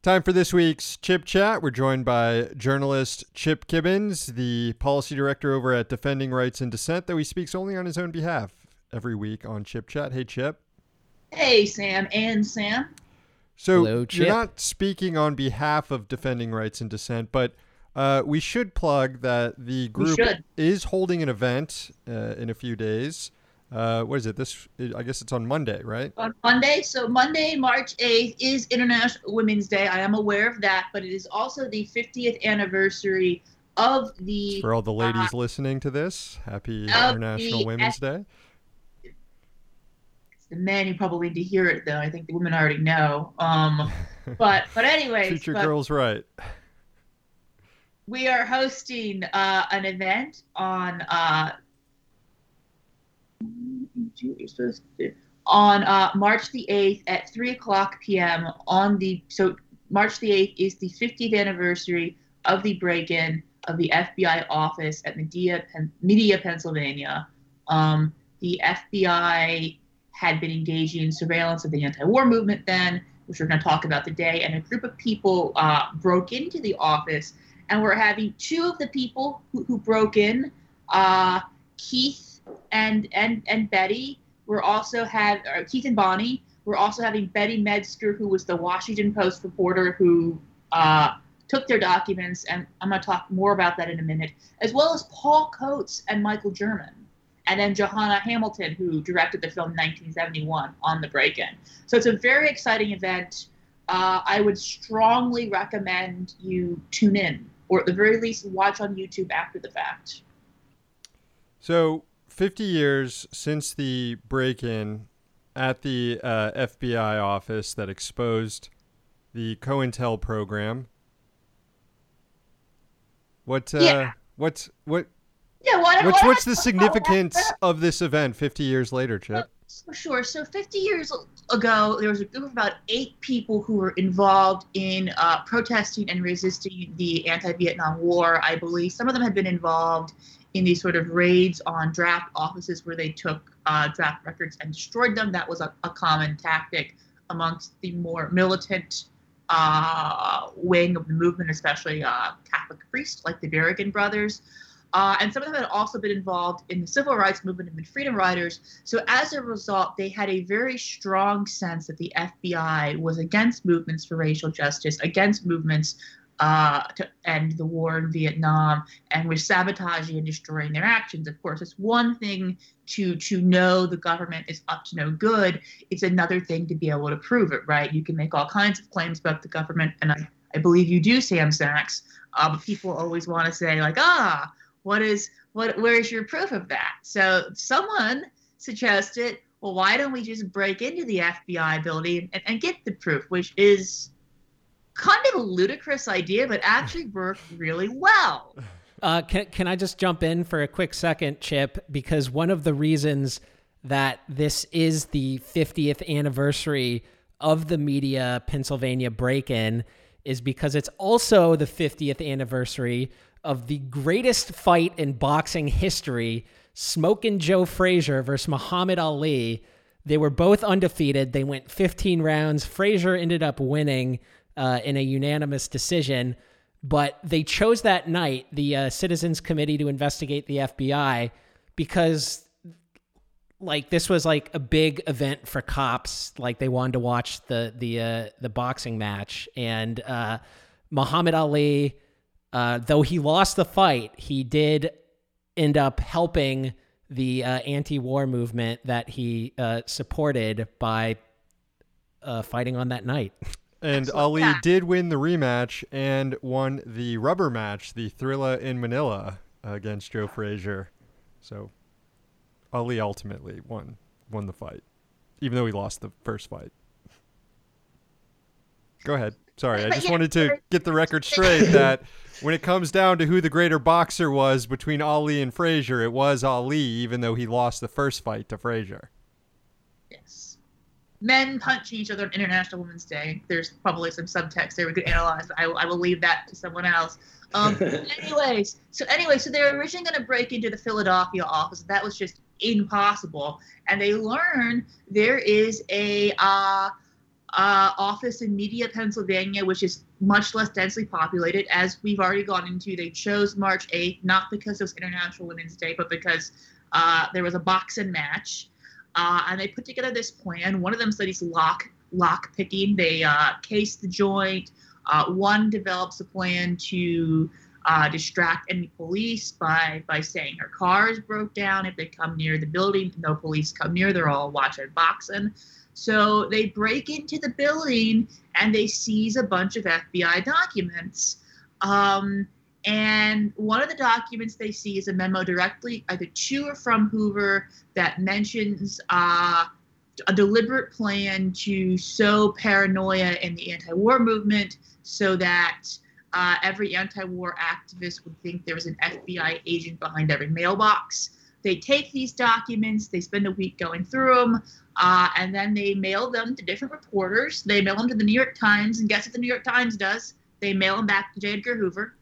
Time for this week's Chip Chat. We're joined by journalist Chip Gibbons, the policy director over at Defending Rights and Dissent, though he speaks only on his own behalf every week on Chip Chat. Hey, Chip. Hey, Sam and Sam. So Hello, Chip. you're not speaking on behalf of Defending Rights and Dissent, but uh, we should plug that the group is holding an event uh, in a few days. Uh, what is it? This I guess it's on Monday, right? On Monday, so Monday, March 8th is International Women's Day. I am aware of that, but it is also the 50th anniversary of the. For all the ladies listening to this, happy International Women's F- Day. The men who probably need to hear it, though. I think the women already know. Um, but but anyways, Treat your but girls right. we are hosting uh, an event on on uh, March the 8th at 3 o'clock p.m. on the so March the 8th is the 50th anniversary of the break-in of the FBI office at Media, Pen- Media Pennsylvania. Um, the FBI had been engaging in surveillance of the anti-war movement then, which we're going to talk about today, and a group of people uh, broke into the office, and we're having two of the people who, who broke in, uh, Keith and and and Betty. We're also have Keith and Bonnie. We're also having Betty Medsger, who was the Washington Post reporter who uh, took their documents, and I'm going to talk more about that in a minute, as well as Paul Coates and Michael German, and then Johanna Hamilton, who directed the film 1971 on the break-in. So it's a very exciting event. Uh, I would strongly recommend you tune in, or at the very least, watch on YouTube after the fact. So, 50 years since the break in at the uh, FBI office that exposed the COINTEL program. What, uh, Yeah. what's, what, Yeah, what, what's, what's the significance of this event 50 years later, Chip? So sure. So 50 years ago, there was a group of about eight people who were involved in uh, protesting and resisting the anti-Vietnam War. I believe some of them had been involved in these sort of raids on draft offices where they took uh, draft records and destroyed them. That was a, a common tactic amongst the more militant uh, wing of the movement, especially uh, Catholic priests like the Berrigan brothers. Uh, and some of them had also been involved in the civil rights movement and been freedom riders. So as a result, they had a very strong sense that the FBI was against movements for racial justice, against movements uh, to end the war in Vietnam, and was sabotaging and destroying their actions. Of course, it's one thing to to know the government is up to no good. It's another thing to be able to prove it, right? You can make all kinds of claims about the government, and I, I believe you do, Sam Sachs. Uh, but people always want to say like, ah, what is what? Where's your proof of that? So someone suggested, well, why don't we just break into the FBI building and, and get the proof, which is kind of a ludicrous idea, but actually worked really well. Uh, can can I just jump in for a quick second, Chip? Because one of the reasons that this is the 50th anniversary of the Media Pennsylvania break-in is because it's also the 50th anniversary of the greatest fight in boxing history, Smokin' Joe Frazier versus Muhammad Ali. They were both undefeated. They went 15 rounds. Frazier ended up winning uh, in a unanimous decision but they chose that night the uh, citizens committee to investigate the fbi because like this was like a big event for cops like they wanted to watch the the uh, the boxing match. And uh, muhammad ali uh, though he lost the fight he did end up helping the uh, anti-war movement that he uh, supported by uh, fighting on that night And. Ali did win the rematch and won the rubber match, the Thrilla in Manila against Joe Frazier. So Ali ultimately won won the fight, even though he lost the first fight. Go ahead. Sorry, I just wanted to get the record straight that when it comes down to who the greater boxer was between Ali and Frazier, it was Ali, even though he lost the first fight to Frazier. Yes. Men punching each other on International Women's Day. There's probably some subtext there we could analyze. I, I will leave that to someone else. Um, anyways, so anyway, so they're originally going to break into the Philadelphia office. That was just impossible. And they learn there is a uh, uh, office in Media, Pennsylvania, which is much less densely populated. As we've already gone into, they chose March 8th, not because it was International Women's Day, but because uh, there was a boxing match. Uh, and they put together this plan. One of them studies lock lock picking. They uh, case the joint. Uh, one develops a plan to uh, distract any police by by saying her car is broke down. If they come near the building, no police come near. They're all watching boxing. So they break into the building and they seize a bunch of FBI documents. Um, and one of the documents they see is a memo directly either to or from Hoover that mentions uh, a deliberate plan to sow paranoia in the anti war movement so that uh, every anti war activist would think there was an FBI agent behind every mailbox. They take these documents, they spend a week going through them, uh, and then they mail them to different reporters. They mail them to the New York Times, and guess what the New York Times does? They mail them back to J. Edgar Hoover.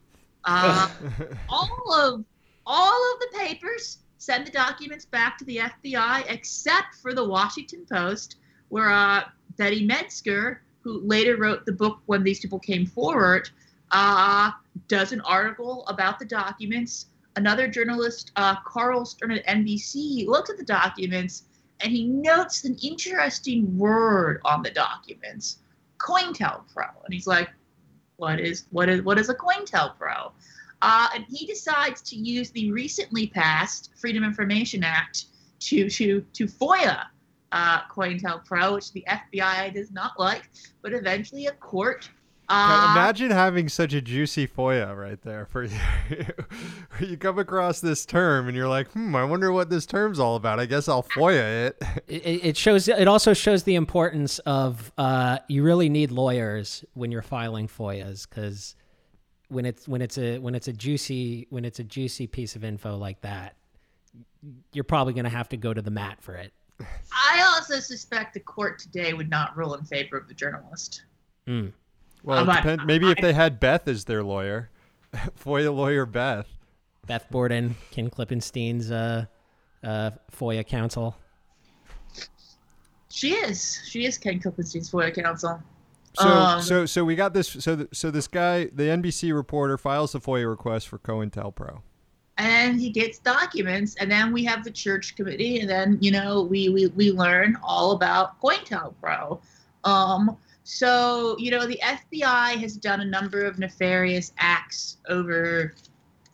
Uh, all of all of the papers send the documents back to the FBI, except for the Washington Post, where uh, Betty Medsger, who later wrote the book when these people came forward, uh, does an article about the documents. Another journalist, uh, Carl Stern at NBC, looks at the documents and he notes an interesting word on the documents, COINTELPRO, and he's like, what is what is what is a COINTELPRO? Uh, and he decides to use the recently passed Freedom Information Act to to to FOIA uh, COINTELPRO, which the FBI does not like, but eventually a court. Uh, Imagine having such a juicy FOIA right there for you. you come across this term and you're like, hmm, I wonder what this term's all about. I guess I'll FOIA it. It, it shows. It also shows the importance of uh, you really need lawyers when you're filing FOIAs because when it's when it's a when it's a juicy when it's a juicy piece of info like that, you're probably going to have to go to the mat for it. I also suspect the court today would not rule in favor of the journalist. Mm. Well, it depend, maybe if they had Beth as their lawyer, FOIA lawyer Beth. Beth Borden, Ken Klippenstein's uh, uh, FOIA counsel. She is. She is Ken Klippenstein's FOIA counsel. So, um, so, so we got this. So, th- so this guy, the NBC reporter, files a FOIA request for COINTELPRO, and he gets documents, and then we have the church committee, and then you know we we, we learn all about COINTELPRO. Um, so, you know, the FBI has done a number of nefarious acts over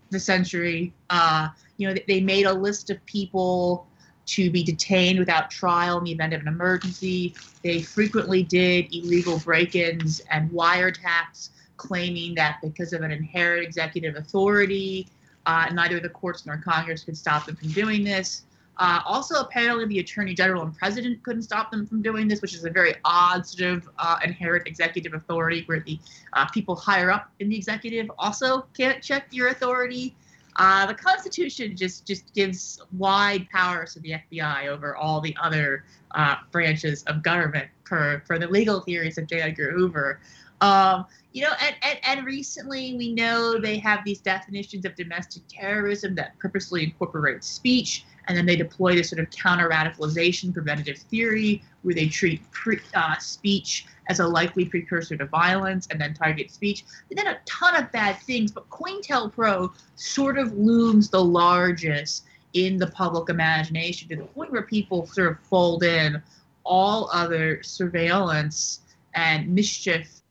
the century. Uh, you know, they made a list of people to be detained without trial in the event of an emergency. They frequently did illegal break ins and wiretaps, claiming that because of an inherent executive authority, uh, neither the courts nor Congress could stop them from doing this. Uh, also, apparently, the attorney general and president couldn't stop them from doing this, which is a very odd sort of uh, inherent executive authority where the uh, people higher up in the executive also can't check your authority. Uh, the Constitution just just gives wide powers to the FBI over all the other uh, branches of government per per the legal theories of J. Edgar Hoover. Um, you know, and, and, and recently we know they have these definitions of domestic terrorism that purposely incorporate speech and then they deploy this sort of counter radicalization preventative theory where they treat pre, uh, speech as a likely precursor to violence and then target speech. They did a ton of bad things, but COINTELPRO sort of looms the largest in the public imagination to the point where people sort of fold in all other surveillance and mischief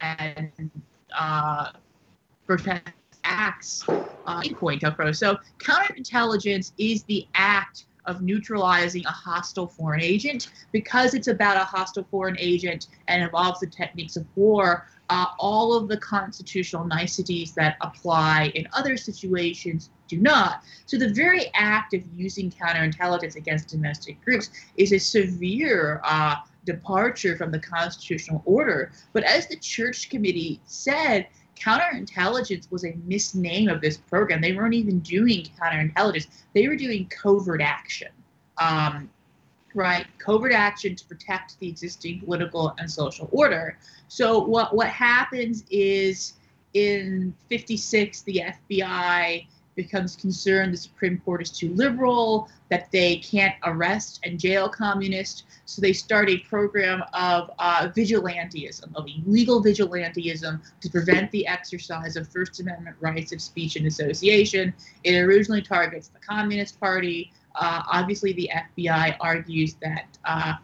and uh, acts uh, in COINTELPRO. So counterintelligence is the act of neutralizing a hostile foreign agent because it's about a hostile foreign agent and involves the techniques of war. Uh, all of the constitutional niceties that apply in other situations do not. So the very act of using counterintelligence against domestic groups is a severe uh, departure from the constitutional order. But as the Church Committee said, counterintelligence was a misname of this program. They weren't even doing counterintelligence; they were doing covert action. Um, right, covert action to protect the existing political and social order. So what what happens is in 56 the FBI becomes concerned the Supreme Court is too liberal, that they can't arrest and jail communists. So they start a program of uh, vigilantism, of illegal vigilantism to prevent the exercise of First Amendment rights of speech and association. It originally targets the Communist Party. Uh, obviously, the FBI argues that uh,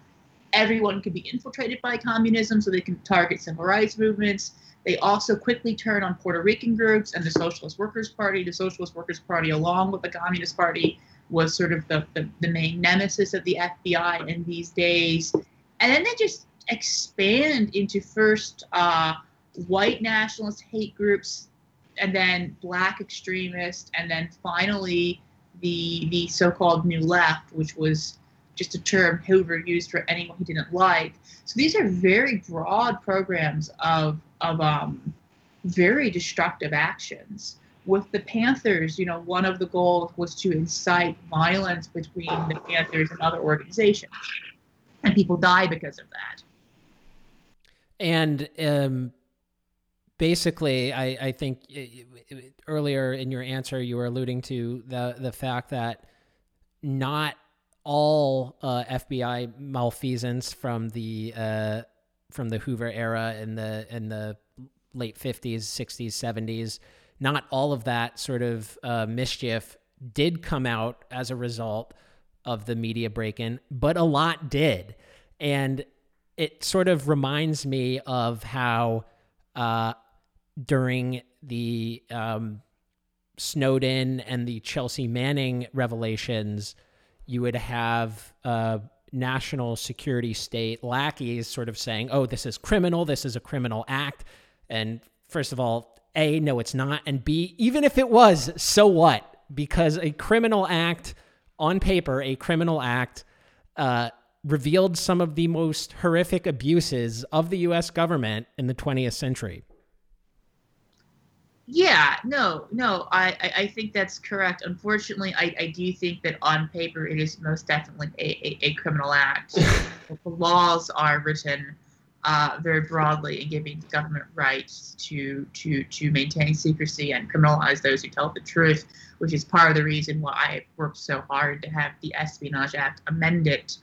everyone could be infiltrated by communism, so they can target civil rights movements. They also quickly turn on Puerto Rican groups and the Socialist Workers Party. The Socialist Workers Party, along with the Communist Party, was sort of the, the, the main nemesis of the FBI in these days. And then they just expand into first uh, white nationalist hate groups, and then black extremists, and then finally the the so-called New Left, which was just a term Hoover used for anyone he didn't like. So these are very broad programs of of um, very destructive actions. With the Panthers, you know, one of the goals was to incite violence between the Panthers and other organizations, and people die because of that. And um, basically, I, I think earlier in your answer, you were alluding to the the fact that not all uh, FBI malfeasance from the uh, from the Hoover era in the in the late 50s, 60s, 70s. Not all of that sort of uh, mischief did come out as a result of the media break in, but a lot did. And it sort of reminds me of how uh, during the um, Snowden and the Chelsea Manning revelations, you would have uh, national security state lackeys sort of saying, oh, this is criminal, this is a criminal act. And first of all, A, no, it's not. And B, even if it was, so what? Because a criminal act, on paper, a criminal act, uh, revealed some of the most horrific abuses of the US government in the 20th century. Yeah, no, no, I, I, I, think that's correct. Unfortunately, I, I do think that on paper it is most definitely a, a, a criminal act. the laws are written uh, very broadly in giving government rights to, to, to maintain secrecy and criminalize those who tell the truth, which is part of the reason why I worked so hard to have the Espionage Act amended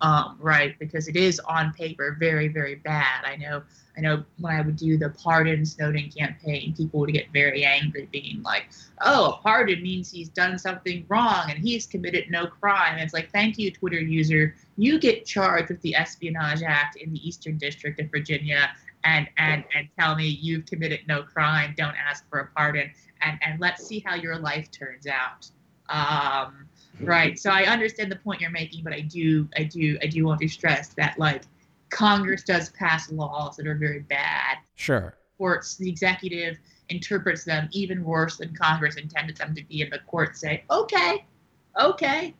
um, right? Because it is on paper very, very bad. I know, I know when I would do the pardon Snowden campaign, people would get very angry, being like, "Oh, a pardon means he's done something wrong and he's committed no crime." It's like, thank you, Twitter user, you get charged with the Espionage Act in the Eastern District of Virginia, and and and tell me you've committed no crime. Don't ask for a pardon, and and let's see how your life turns out. Um, Right. So I understand the point you're making, but I do, I do, I do want to stress that like Congress does pass laws that are very bad. Sure. Courts, the executive interprets them even worse than Congress intended them to be, and the courts say, okay, okay.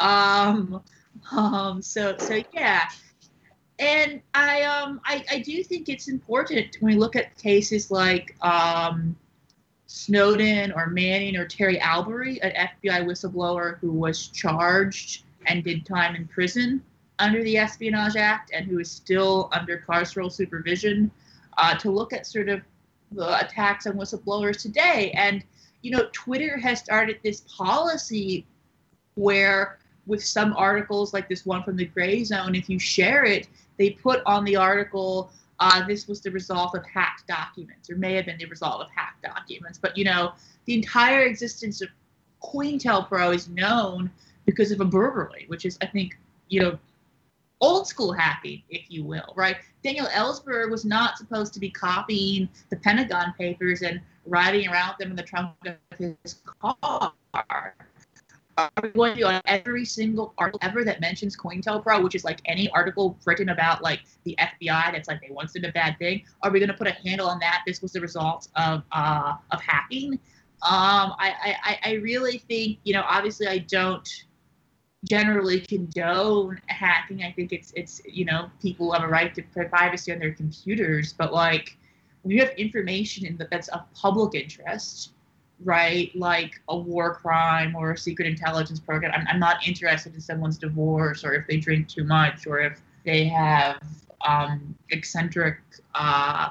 Um, um. So, so yeah. And I, um, I, I do think it's important when we look at cases like, um, Snowden or Manning or Terry Albury, an FBI whistleblower who was charged and did time in prison under the Espionage Act and who is still under carceral supervision, uh, to look at sort of the attacks on whistleblowers today. And, you know, Twitter has started this policy where, with some articles like this one from the Gray Zone, if you share it, they put on the article uh, this was the result of hacked documents, or may have been the result of hacked documents. But you know, the entire existence of COINTELPRO is known because of a burglary, which is, I think, you know, old school hacking, if you will, right? Daniel Ellsberg was not supposed to be copying the Pentagon papers and riding around them in the trunk of his car are we going to on every single article ever that mentions COINTELPRO, which is like any article written about like the FBI that's like they once did a bad thing? Are we going to put a handle on that? This was the result of uh, of hacking. Um, I, I I really think you know obviously I don't generally condone hacking. I think it's it's you know people have a right to privacy on their computers, but like when you have information in that that's of public interest right? Like a war crime or a secret intelligence program. I'm, I'm not interested in someone's divorce or if they drink too much or if they have um, eccentric, uh,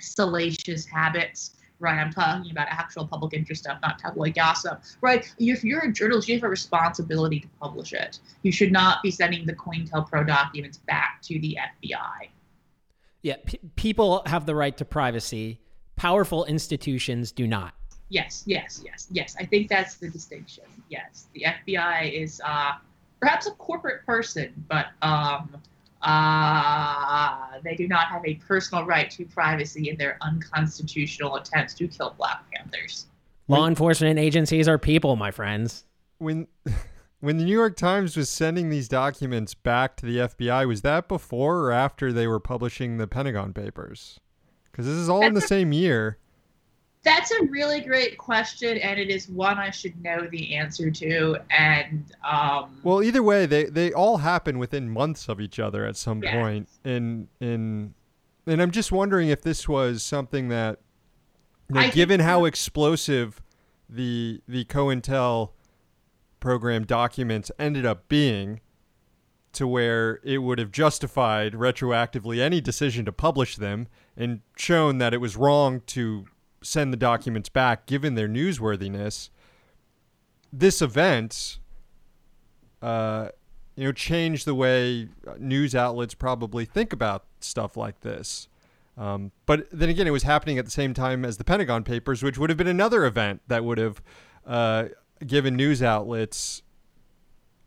salacious habits. right? I'm talking about actual public interest stuff, not tabloid gossip, right? If you're a journalist, you have a responsibility to publish it. You should not be sending the COINTELPRO documents back to the FBI. Yeah, p- people have the right to privacy. Powerful institutions do not. Yes, yes, yes, yes. I think that's the distinction. Yes, the FBI is uh, perhaps a corporate person, but um, uh, they do not have a personal right to privacy in their unconstitutional attempts to kill Black Panthers. Law enforcement agencies are people, my friends. When when the New York Times was sending these documents back to the FBI, was that before or after they were publishing the Pentagon Papers? Because this is all in the same year. That's a really great question, and it is one I should know the answer to. And um, well, either way, they they all happen within months of each other at some Yes. point. In in, and I'm just wondering if this was something that, you know, given how explosive the the COINTEL program documents ended up being, to where it would have justified retroactively any decision to publish them and shown that it was wrong to send the documents back given their newsworthiness. This event, uh, you know, changed the way uh, news outlets probably think about stuff like this. Um, but then again, it was happening at the same time as the Pentagon Papers, which would have been another event that would have uh, given news outlets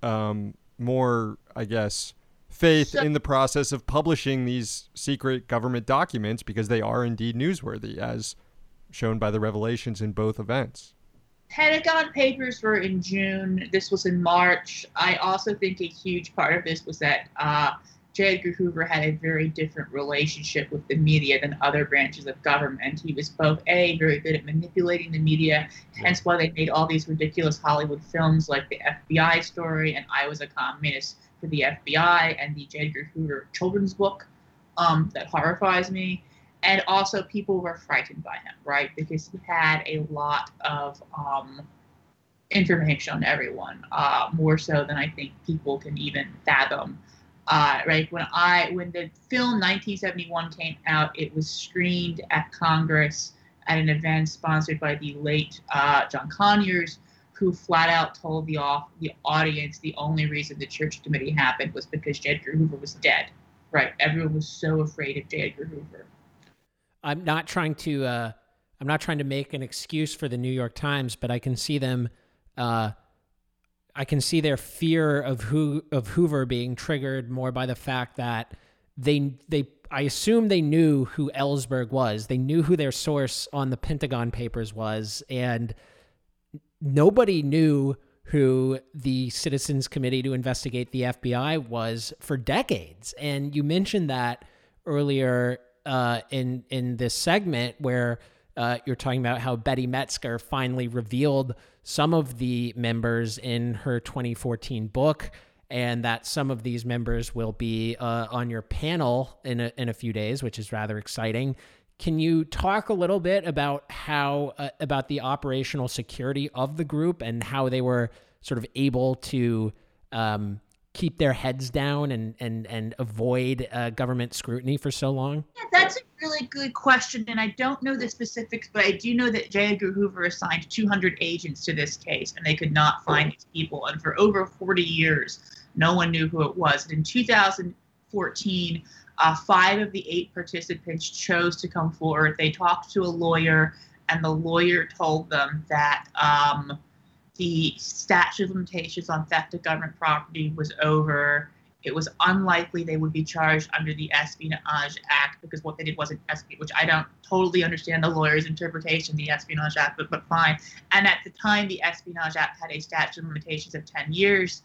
um, more, I guess, faith in the process of publishing these secret government documents because they are indeed newsworthy, as shown by the revelations in both events. Pentagon Papers were in June. This was in March. I also think a huge part of this was that uh, J. Edgar Hoover had a very different relationship with the media than other branches of government. He was both A, very good at manipulating the media, hence why they made all these ridiculous Hollywood films like the FBI story and I Was a Communist for the FBI and the J. Edgar Hoover children's book um, that horrifies me and also people were frightened by him, right? Because he had a lot of um, information on everyone, uh, more so than I think people can even fathom. Uh, right when I when the film 1971 came out, it was screened at Congress at an event sponsored by the late uh, John Conyers, who flat out told the off the audience the only reason the Church Committee happened was because J. Edgar Hoover was dead. Right, everyone was so afraid of J. Edgar Hoover. I'm not trying to uh, I'm not trying to make an excuse for the New York Times, but I can see them uh, I can see their fear of who of Hoover being triggered more by the fact that they they I assume they knew who Ellsberg was. They knew who their source on the Pentagon Papers was, and nobody knew who the Citizens Committee to investigate the FBI was for decades. And you mentioned that earlier uh, in in this segment where uh, you're talking about how Betty Medsger finally revealed some of the members in her 2014 book, and that some of these members will be uh, on your panel in a, in a few days, which is rather exciting. Can you talk a little bit about how uh, about the operational security of the group and how they were sort of able to um, keep their heads down and and and avoid uh, government scrutiny for so long? Yeah, that's a really good question, and I don't know the specifics, but I do know that J. Edgar Hoover assigned 200 agents to this case, and they could not find these people. And for over 40 years, no one knew who it was. And in 2014, uh, five of the eight participants chose to come forward. They talked to a lawyer, and the lawyer told them that um, the statute of limitations on theft of government property was over it was unlikely they would be charged under the Espionage Act because what they did wasn't espionage, which I don't totally understand the lawyer's interpretation of the Espionage Act, but, but fine. And at the time, the Espionage Act had a statute of limitations of 10 years.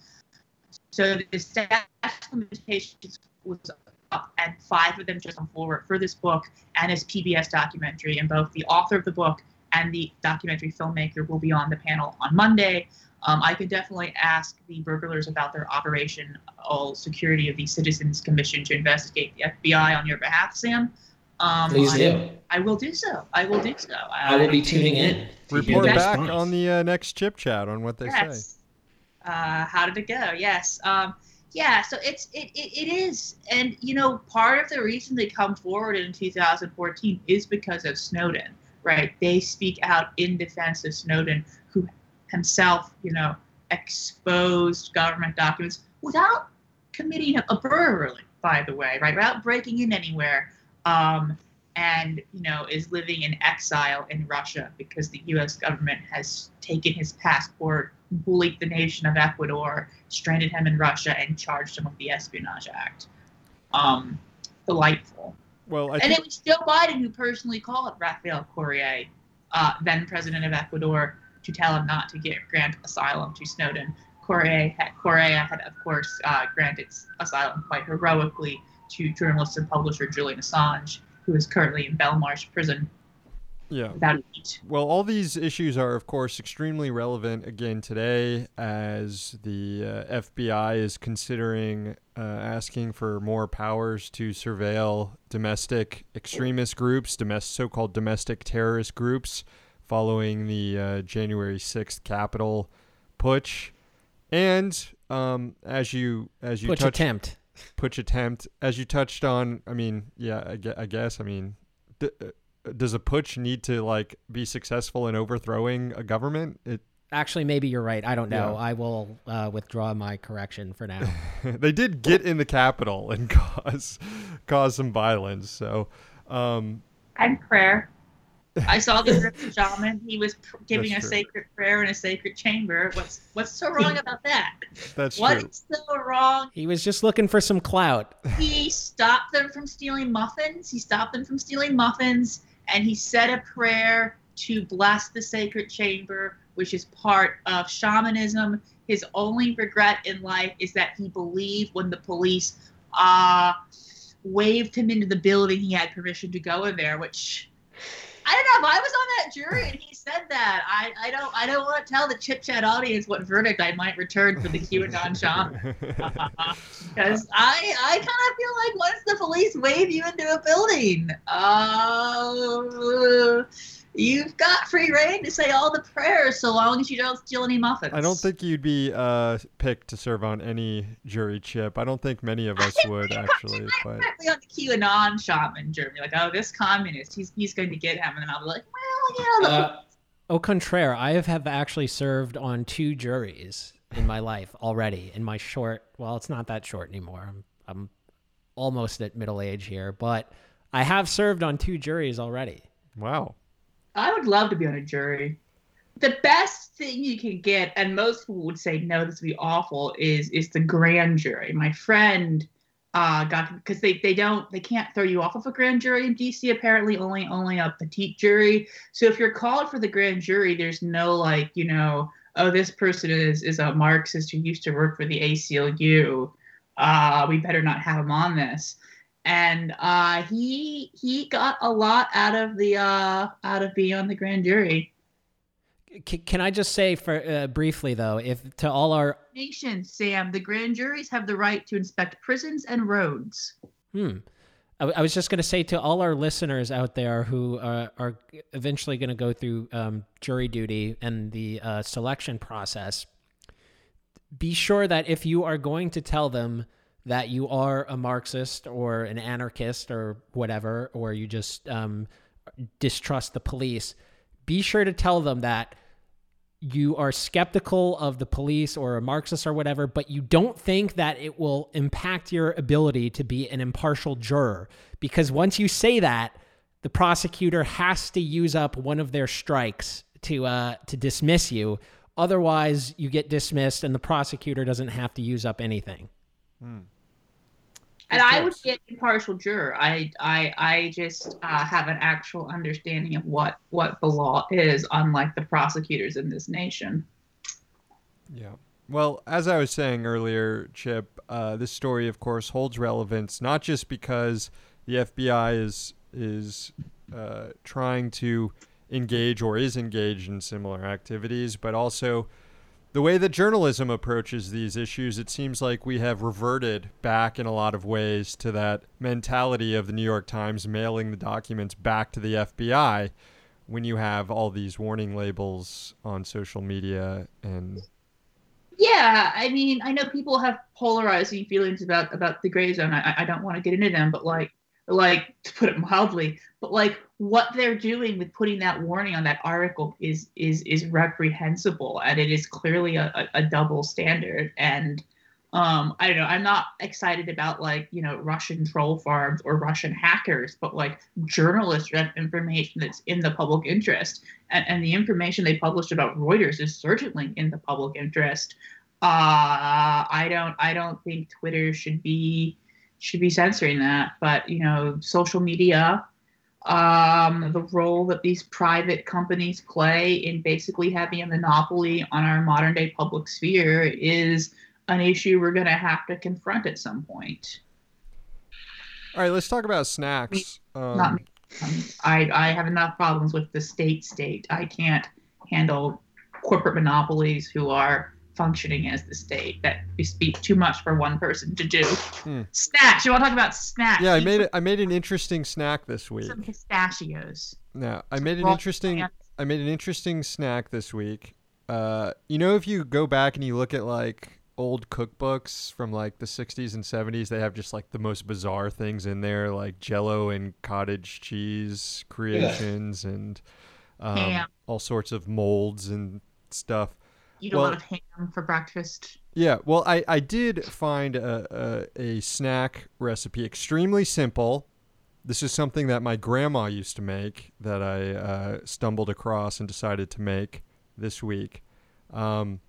So the statute of limitations was up, and five of them just come forward for this book and this PBS documentary. And both the author of the book and the documentary filmmaker will be on the panel on Monday. Um, I could definitely ask the burglars about their operational security of the Citizens Commission to investigate the FBI on your behalf, Sam. Um, Please I, do. I will do so. I will do so. I will be tuning in. to hear Report back response. on the uh, next chip chat on what they say. yes. Uh, how did it go? Yes. Um, yeah. So it's it, it, it is, and you know, part of the reason they come forward in 2014 is because of Snowden, right? They speak out in defense of Snowden, who himself, you know, exposed government documents without committing a burglary, by the way, right? Without breaking in anywhere. Um, and you know is living in exile in Russia because the U.S. government has taken his passport, bullied the nation of Ecuador, stranded him in Russia, and charged him with the Espionage Act. Um, delightful. Well, I and it was Joe Biden who personally called Rafael Correa, uh, then president of Ecuador, to tell him not to get grant asylum to Snowden. Correa had, Correa had, of course, uh, granted asylum quite heroically to journalist and publisher Julian Assange, who is currently in Belmarsh prison. Yeah. Well, all these issues are, of course, extremely relevant again today as the uh, FBI is considering uh, asking for more powers to surveil domestic extremist groups, domestic, so called domestic terrorist groups, following the uh, January 6th Capitol putsch. And um, as you as you Putsch touched, attempt. putsch attempt, as you touched on, I mean, yeah, I, gue- I guess, I mean, d- uh, does a putsch need to like be successful in overthrowing a government? It Actually, maybe you're right. I don't know. Yeah. I will uh, withdraw my correction for now. they did get in the capital and cause cause some violence. So, um, And prayer. I saw the Griffin shaman. He was pr- giving That's a true. sacred prayer in a sacred chamber. What's what's so wrong about that? that's What's true. so wrong he was just looking for some clout. he stopped them from stealing muffins. He stopped them from stealing muffins, and he said a prayer to bless the sacred chamber, which is part of shamanism. His only regret in life is that he believed when the police uh, waved him into the building, he had permission to go in there, which. I don't know. If I was on that jury and he said that, I, I don't I don't want to tell the chit chat audience what verdict I might return for the QAnon shaman because I I kind of feel like once the police wave you into a building, uh, you've got free reign to say all the prayers so long as you don't steal any muffins. I don't think you'd be uh, picked to serve on any jury chip. I don't think many of us would actually, but Exactly on the QAnon shaman Germany, like oh this communist, he's he's going to get him, and then I'll be like, well, you know, the Uh, au contraire, I have, have actually served on two juries in my life already in my short. Well, it's not that short anymore. I'm, I'm almost at middle age here, but I have served on two juries already. wow. I would love to be on a jury. The best thing you can get, and most people would say no, this would be awful, is is the grand jury. My friend uh, got because they, they don't they can't throw you off of a grand jury in DC. Apparently, only only a petite jury. So if you're called for the grand jury, there's no like you know oh this person is is a Marxist who used to work for the ACLU. Uh, we better not have him on this and uh, he he got a lot out of the uh, out of being on the grand jury. C- can I just say for uh, briefly though, if to all our Nation, Sam, the grand juries have the right to inspect prisons and roads. Hmm. I, I was just going to say to all our listeners out there who are, are eventually going to go through um, jury duty and the uh, selection process, be sure that if you are going to tell them that you are a Marxist or an anarchist or whatever, or you just um, distrust the police, be sure to tell them that you are skeptical of the police or a Marxist or whatever, but you don't think that it will impact your ability to be an impartial juror. Because once you say that, the prosecutor has to use up one of their strikes to uh, to dismiss you. Otherwise, you get dismissed, and the prosecutor doesn't have to use up anything. And I would be an impartial juror. I I I just uh, have an actual understanding of what what the law is, unlike the prosecutors in this nation. Yeah. Well, as I was saying earlier, Chip, uh, this story, of course, holds relevance not just because the FBI is is uh, trying to engage or is engaged in similar activities, but also the way that journalism approaches these issues. It seems like we have reverted back in a lot of ways to that mentality of the New York Times mailing the documents back to the FBI when you have all these warning labels on social media and Yeah, I mean, I know people have polarizing feelings about about the gray zone. I, I don't want to get into them, but like like to put it mildly. But like what they're doing with putting that warning on that article is is is reprehensible, and it is clearly a, a, a double standard. And um, I don't know. I'm not excited about like you know Russian troll farms or Russian hackers, but like journalists have information that's in the public interest, and, and the information they published about Reuters is certainly in the public interest. Uh, I don't I don't think Twitter should be should be censoring that, but you know social media. Um, the role that these private companies play in basically having a monopoly on our modern day public sphere is an issue we're going to have to confront at some point. All right, let's talk about snacks. Um, Not. I, I have enough problems with the state state. I can't handle corporate monopolies who are functioning as the state. That we speak too much for one person to do. Hmm. Snacks. You want to talk about snacks? Yeah, I made it. I made an interesting snack this week. Some pistachios. No, I made an interesting. I made an interesting snack this week. Uh, you know, if you go back and you look at like old cookbooks from like the 60s and 70s they have just like the most bizarre things in there like jello and cottage cheese creations yeah. and um, all sorts of molds and stuff eat well, a lot of ham for breakfast yeah well i i did find a, a, a snack recipe extremely simple this is something that my grandma used to make that i uh, stumbled across and decided to make this week um,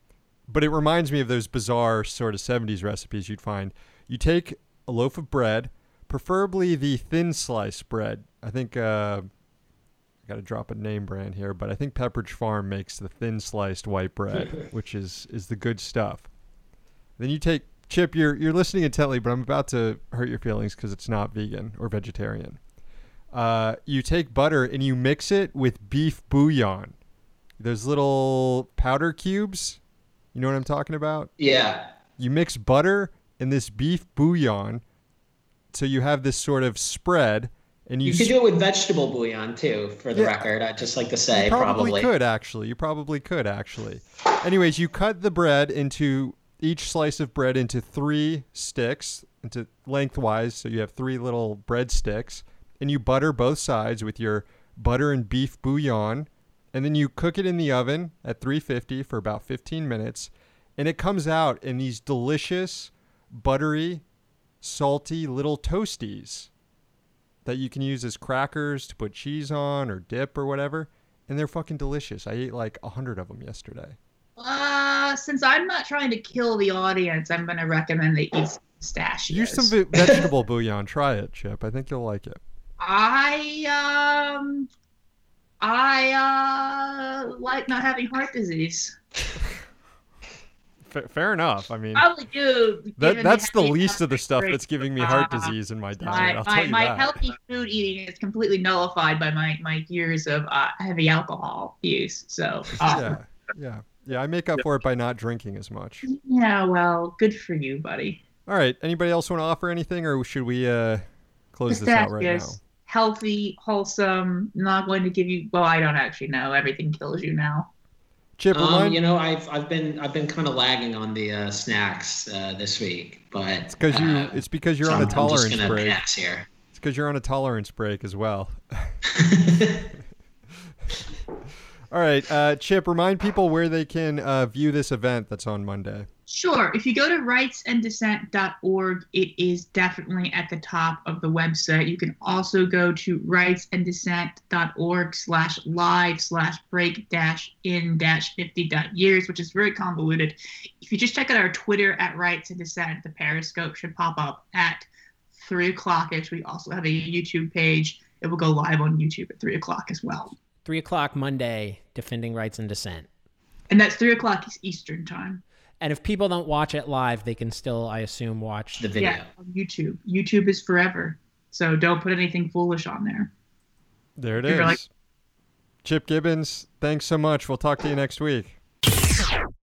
but it reminds me of those bizarre sort of 70s recipes you'd find. You take a loaf of bread, preferably the thin slice bread. I think uh, got to drop a name brand here, but I think Pepperidge Farm makes the thin sliced white bread, which is is the good stuff. Then you take Chip. You're you're listening intently, but I'm about to hurt your feelings because it's not vegan or vegetarian. Uh, you take butter and you mix it with beef bouillon. Those little powder cubes you know what I'm talking about? Yeah. You mix butter and this beef bouillon, so you have this sort of spread. And you, you could do it with vegetable bouillon too, for the yeah, record. I'd just like to say, you probably, probably could actually. You probably could actually. Anyways, you cut the bread into each slice of bread into three sticks, into lengthwise, so you have three little bread sticks, and you butter both sides with your butter and beef bouillon and then you cook it in the oven at 350 for about 15 minutes and it comes out in these delicious buttery salty little toasties that you can use as crackers to put cheese on or dip or whatever and they're fucking delicious. I ate like a hundred of them yesterday. Uh since i'm not trying to kill the audience i'm going to recommend they eat pistachios use some vegetable bouillon. Try it chip. I think you'll like it. I um I uh, like not having heart disease. Fair enough. I mean, probably do. That, that's the least of the stuff that's giving me heart uh, disease in my diet. My, my, my that. healthy food eating is completely nullified by my, my years of uh, heavy alcohol use. So uh, yeah, yeah, yeah. I make up for it by not drinking as much. Yeah, well, good for you, buddy. All right. Anybody else want to offer anything, or should we uh, close this out right now? healthy, wholesome, not going to give you. Well, I don't actually know. Everything kills you now. Chip, um, you know, I've I've been I've been kind of lagging on the uh, snacks uh, this week, but it's because you uh, it's because you're so on a tolerance break. It's because you're on a tolerance break as well. All right, uh, Chip, remind people where they can uh, view this event that's on Monday. Sure. If you go to rightsanddissent.org, it is definitely at the top of the website. You can also go to rightsanddissent.org slash live slash break dash in dash 50 dot years, which is very convoluted. If you just check out our Twitter at Rights and Dissent, the Periscope should pop up at 3 o'clock ish. We also have a YouTube page. It will go live on YouTube at 3 o'clock as well. 3 o'clock Monday, Defending Rights and Dissent. And that's 3 o'clock Eastern time. And if people don't watch it live, they can still, I assume, watch the video yeah, on YouTube. YouTube is forever, so don't put anything foolish on there. There it is. Like- Chip Gibbons, thanks so much. We'll talk to you next week.